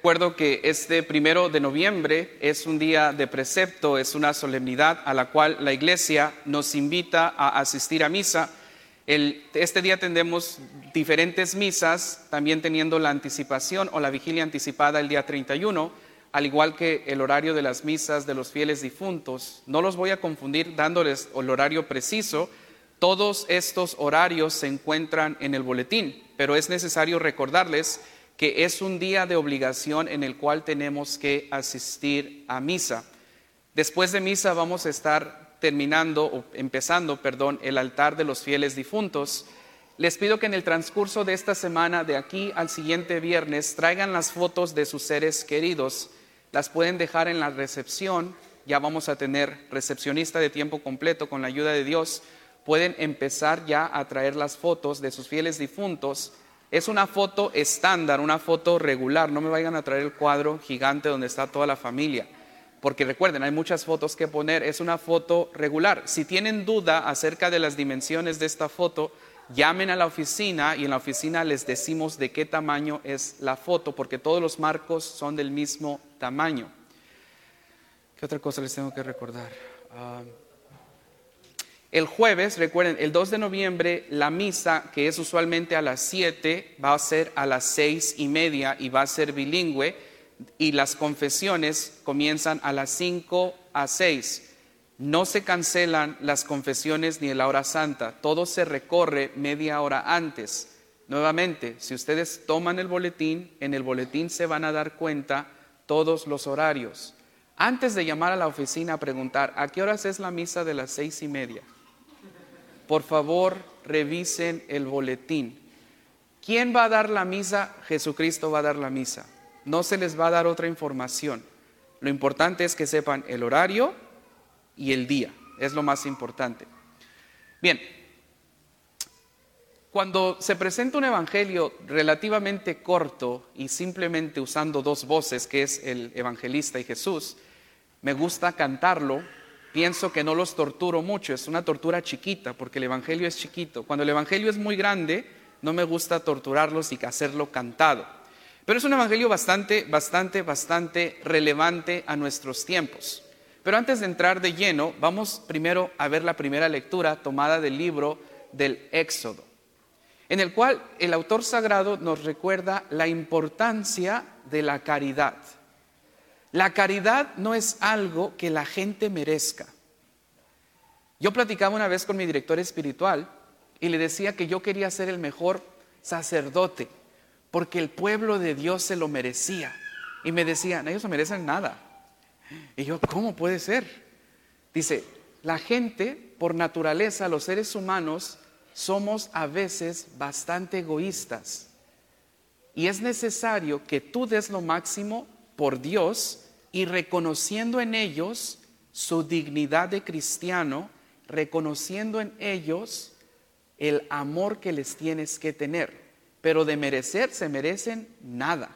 recuerdo que este primero de noviembre es un día de precepto, es una solemnidad a la cual la iglesia nos invita a asistir a misa. este día tendremos diferentes misas, también teniendo la anticipación o la vigilia anticipada el día 31, al igual que el horario de las misas de los fieles difuntos. No los voy a confundir dándoles el horario preciso, todos estos horarios se encuentran en el boletín, pero es necesario recordarles que es un día de obligación en el cual tenemos que asistir a misa. Después de misa vamos a estar terminando o empezando, perdón, el altar de los fieles difuntos. Les pido que en el transcurso de esta semana, de aquí al siguiente viernes, traigan las fotos de sus seres queridos. Las pueden dejar en la recepción. Ya vamos a tener recepcionista de tiempo completo con la ayuda de Dios pueden empezar ya a traer las fotos de sus fieles difuntos. Es una foto estándar, una foto regular. No me vayan a traer el cuadro gigante donde está toda la familia. Porque recuerden, hay muchas fotos que poner. Es una foto regular. Si tienen duda acerca de las dimensiones de esta foto, llamen a la oficina y en la oficina les decimos de qué tamaño es la foto, porque todos los marcos son del mismo tamaño. ¿Qué otra cosa les tengo que recordar? Ah, el jueves, recuerden, el 2 de noviembre, la misa, que es usualmente a las 7, va a ser a las seis y media y va a ser bilingüe, y las confesiones comienzan a las 5 a 6. No se cancelan las confesiones ni la hora santa, todo se recorre media hora antes. Nuevamente, si ustedes toman el boletín, en el boletín se van a dar cuenta todos los horarios. Antes de llamar a la oficina a preguntar, ¿a qué horas es la misa de las seis y media? Por favor revisen el boletín. ¿Quién va a dar la misa? Jesucristo va a dar la misa. No se les va a dar otra información. Lo importante es que sepan el horario y el día. Es lo más importante. Bien, cuando se presenta un evangelio relativamente corto y simplemente usando dos voces, que es el evangelista y Jesús, me gusta cantarlo pienso que no los torturo mucho, es una tortura chiquita, porque el Evangelio es chiquito. Cuando el Evangelio es muy grande, no me gusta torturarlos y hacerlo cantado. Pero es un Evangelio bastante, bastante, bastante relevante a nuestros tiempos. Pero antes de entrar de lleno, vamos primero a ver la primera lectura tomada del libro del Éxodo, en el cual el autor sagrado nos recuerda la importancia de la caridad. La caridad no es algo que la gente merezca. Yo platicaba una vez con mi director espiritual y le decía que yo quería ser el mejor sacerdote porque el pueblo de Dios se lo merecía. Y me decía, ellos no merecen nada. Y yo, ¿cómo puede ser? Dice, la gente, por naturaleza, los seres humanos, somos a veces bastante egoístas. Y es necesario que tú des lo máximo por Dios y reconociendo en ellos su dignidad de cristiano, reconociendo en ellos el amor que les tienes que tener. Pero de merecer se merecen nada.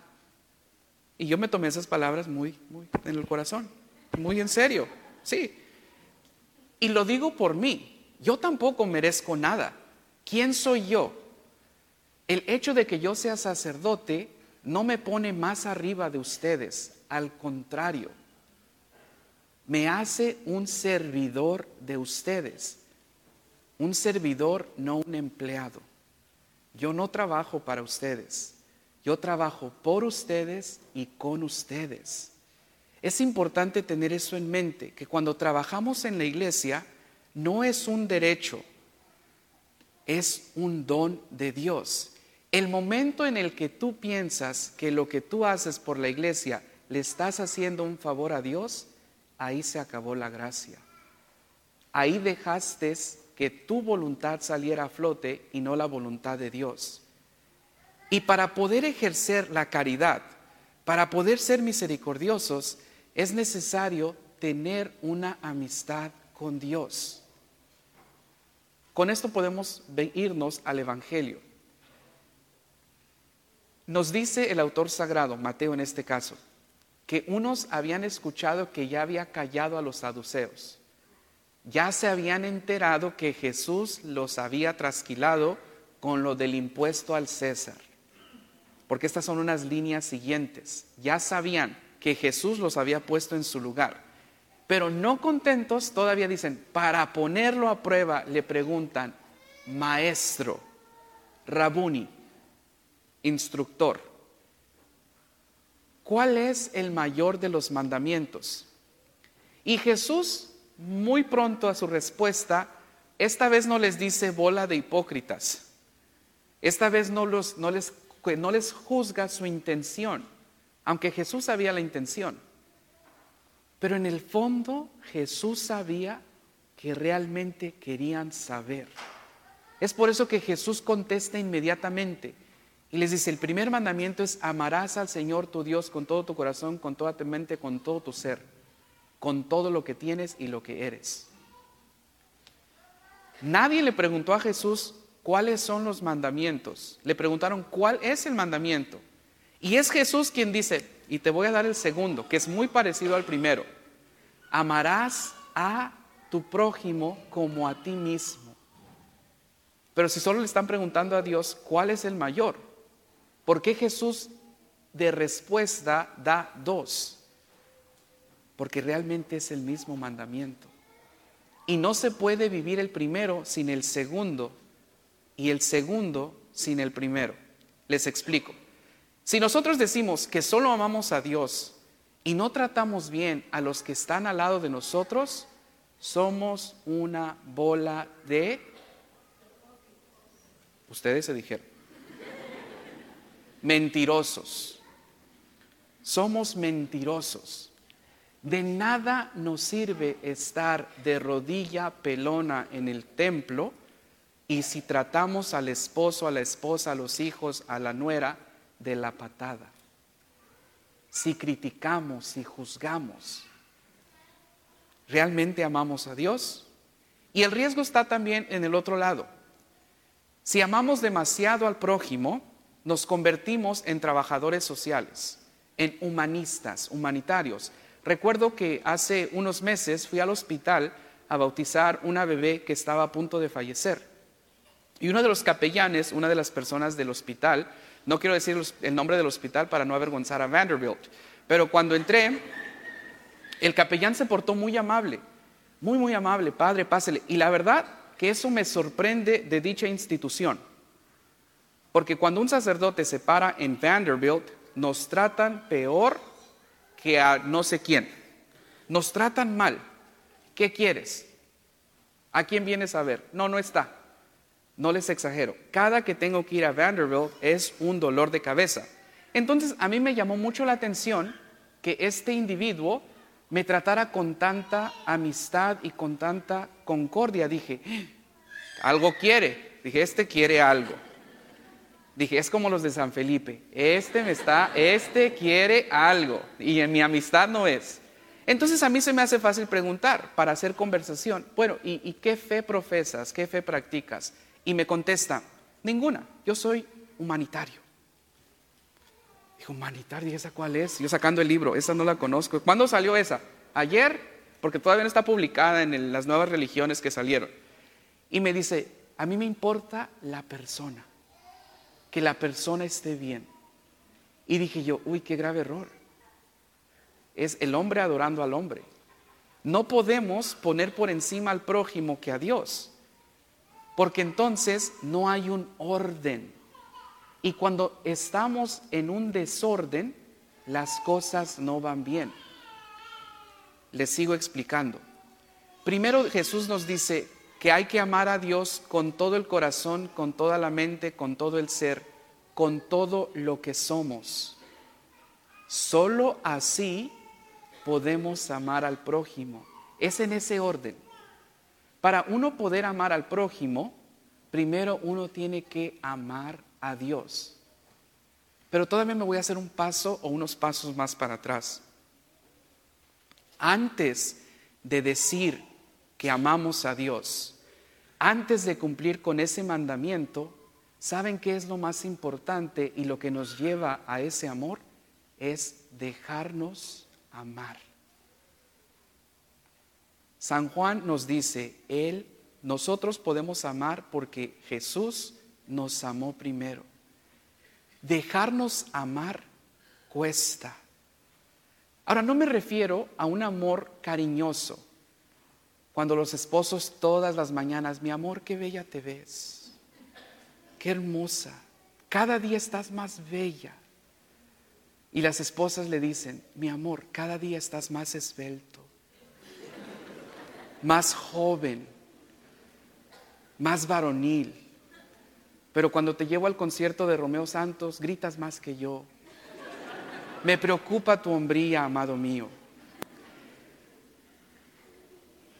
Y yo me tomé esas palabras muy, muy en el corazón, muy en serio, sí. Y lo digo por mí, yo tampoco merezco nada. ¿Quién soy yo? El hecho de que yo sea sacerdote no me pone más arriba de ustedes, al contrario, me hace un servidor de ustedes, un servidor, no un empleado. Yo no trabajo para ustedes, yo trabajo por ustedes y con ustedes. Es importante tener eso en mente, que cuando trabajamos en la iglesia no es un derecho, es un don de Dios. El momento en el que tú piensas que lo que tú haces por la iglesia le estás haciendo un favor a Dios, ahí se acabó la gracia. Ahí dejaste que tu voluntad saliera a flote y no la voluntad de Dios. Y para poder ejercer la caridad, para poder ser misericordiosos, es necesario tener una amistad con Dios. Con esto podemos irnos al Evangelio. Nos dice el autor sagrado, Mateo en este caso, que unos habían escuchado que ya había callado a los saduceos. Ya se habían enterado que Jesús los había trasquilado con lo del impuesto al César. porque estas son unas líneas siguientes. Ya sabían que Jesús los había puesto en su lugar, pero no contentos, todavía dicen, para ponerlo a prueba, le preguntan, maestro, rabuni, instructor, ¿cuál es el mayor de los mandamientos? Y Jesús, muy pronto a su respuesta, esta vez no les dice bola de hipócritas, esta vez no, no, les, no les juzga su intención, aunque Jesús sabía la intención. Pero en el fondo Jesús sabía que realmente querían saber. Es por eso que Jesús contesta inmediatamente y les dice, el primer mandamiento es amarás al Señor tu Dios con todo tu corazón, con toda tu mente, con todo tu ser, con todo lo que tienes y lo que eres. Nadie le preguntó a Jesús cuáles son los mandamientos. Le preguntaron cuál es el mandamiento. Y es Jesús quien dice, y te voy a dar el segundo, que es muy parecido al primero. Amarás a tu prójimo como a ti mismo. Pero si solo le están preguntando a Dios cuál es el mayor, ¿por qué Jesús de respuesta da dos? Porque realmente es el mismo mandamiento. Y no se puede vivir el primero sin el segundo y el segundo sin el primero. Les explico. Si nosotros decimos que solo amamos a Dios y no tratamos bien a los que están al lado de nosotros, somos una bola de... Ustedes se dijeron. Mentirosos. Somos mentirosos. De nada nos sirve estar de rodilla pelona en el templo y si tratamos al esposo, a la esposa, a los hijos, a la nuera de la patada. Si criticamos, si juzgamos, ¿realmente amamos a Dios? Y el riesgo está también en el otro lado. Si amamos demasiado al prójimo, nos convertimos en trabajadores sociales, en humanistas, humanitarios Recuerdo que hace unos meses fui al hospital a bautizar una bebé que estaba a punto de fallecer. Y uno de los capellanes, una de las personas del hospital, no quiero decir el nombre del hospital para no avergonzar a Vanderbilt, pero cuando entré, el capellán se portó muy amable, muy, muy amable, padre, pásele. Y la verdad que eso me sorprende de dicha institución, porque cuando un sacerdote se para en Vanderbilt, nos tratan peor que a no sé quién. Nos tratan mal. ¿Qué quieres? ¿A quién vienes a ver? No, no está. No les exagero. Cada que tengo que ir a Vanderbilt es un dolor de cabeza. Entonces a mí me llamó mucho la atención que este individuo me tratara con tanta amistad y con tanta concordia. Dije, algo quiere. Dije, este quiere algo. Dije, es como los de San Felipe. Este me está, este quiere algo y en mi amistad no es. Entonces a mí se me hace fácil preguntar para hacer conversación. Bueno, ¿y, qué fe profesas? ¿Qué fe practicas? Y me contesta, ninguna. Yo soy humanitario. Dijo, humanitario, ¿y esa cuál es? Yo sacando el libro, esa no la conozco. ¿Cuándo salió esa? Ayer, porque todavía no está publicada en las nuevas religiones que salieron. Y me dice, a mí me importa la persona que la persona esté bien. Y dije yo, uy, qué grave error. Es el hombre adorando al hombre. No podemos poner por encima al prójimo que a Dios, porque entonces no hay un orden. Y cuando estamos en un desorden, las cosas no van bien. Les sigo explicando. Primero Jesús nos dice, que hay que amar a Dios con todo el corazón, con toda la mente, con todo el ser, con todo lo que somos. Solo así podemos amar al prójimo. Es en ese orden. Para uno poder amar al prójimo, primero uno tiene que amar a Dios. Pero todavía me voy a hacer un paso o unos pasos más para atrás. Antes de decir que amamos a Dios, antes de cumplir con ese mandamiento, ¿saben qué es lo más importante y lo que nos lleva a ese amor? Es dejarnos amar. San Juan nos dice, Él, nosotros podemos amar porque Jesús nos amó primero. Dejarnos amar cuesta. Ahora, no me refiero a un amor cariñoso, cuando los esposos todas las mañanas, mi amor, qué bella te ves, qué hermosa, cada día estás más bella. Y las esposas le dicen, mi amor, cada día estás más esbelto, más joven, más varonil. Pero cuando te llevo al concierto de Romeo Santos, gritas más que yo. Me preocupa tu hombría, amado mío.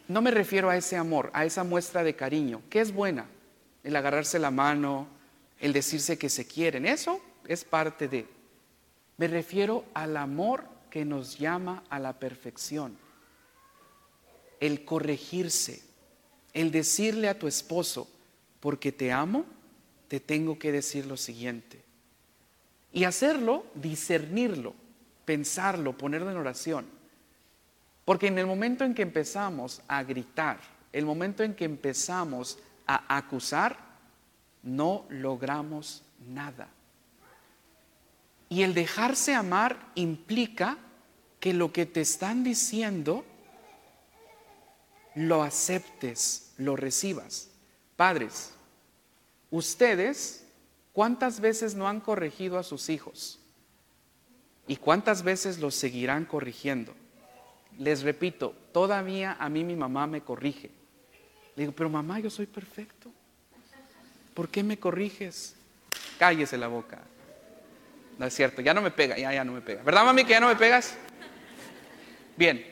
No me refiero a ese amor, a esa muestra de cariño, que es buena, el agarrarse la mano, el decirse que se quieren, eso es parte de. Me refiero al amor que nos llama a la perfección. El corregirse, el decirle a tu esposo, porque te amo, te tengo que decir lo siguiente. Y hacerlo, discernirlo, pensarlo, ponerlo en oración. Porque en el momento en que empezamos a gritar, el momento en que empezamos a acusar, no logramos nada. Y el dejarse amar implica que lo que te están diciendo lo aceptes, lo recibas. Padres, ustedes, ¿cuántas veces no han corregido a sus hijos? ¿Y cuántas veces los seguirán corrigiendo? Les repito, todavía a mí mi mamá me corrige. Le digo, pero mamá, yo soy perfecto. ¿Por qué me corriges? Cállese la boca. No es cierto, ya no me pega, ya, ya no me pega. ¿Verdad, mami, que ya no me pegas? Bien,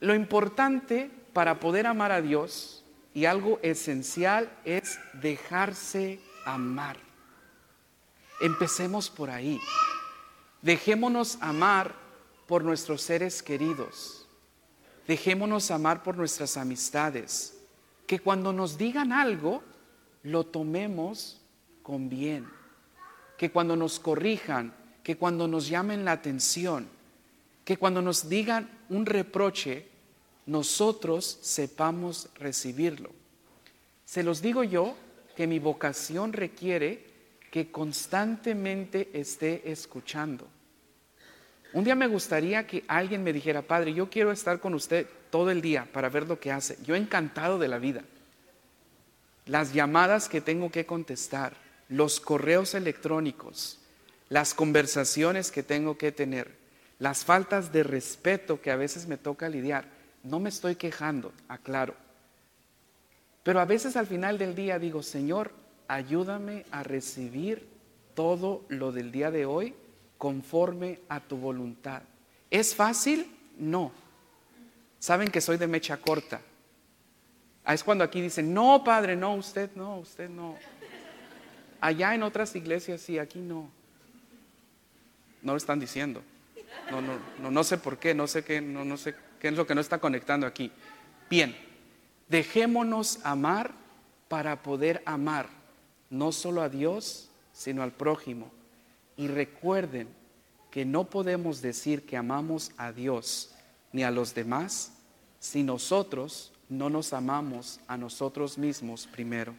lo importante para poder amar a Dios y algo esencial es dejarse amar. Empecemos por ahí. Dejémonos amar por nuestros seres queridos. Dejémonos amar por nuestras amistades. Que cuando nos digan algo, lo tomemos con bien que cuando nos corrijan, que cuando nos llamen la atención, que cuando nos digan un reproche, nosotros sepamos recibirlo. Se los digo yo que mi vocación requiere que constantemente esté escuchando. Un día me gustaría que alguien me dijera, Padre, yo quiero estar con usted todo el día para ver lo que hace. Yo encantado de la vida. Las llamadas que tengo que contestar, los correos electrónicos, las conversaciones que tengo que tener, las faltas de respeto que a veces me toca lidiar. No me estoy quejando, aclaro. Pero a veces al final del día digo, Señor, ayúdame a recibir todo lo del día de hoy conforme a tu voluntad. ¿Es fácil? No. Saben que soy de mecha corta. Ah, es cuando aquí dicen, no, padre, no, usted no, usted no. Allá en otras iglesias sí, aquí no. No lo están diciendo. No, no, no, no sé por qué, no sé qué, no, no sé qué es lo que no está conectando aquí. Bien, dejémonos amar para poder amar no solo a Dios, sino al prójimo. Y recuerden que no podemos decir que amamos a Dios ni a los demás si nosotros no nos amamos a nosotros mismos primero.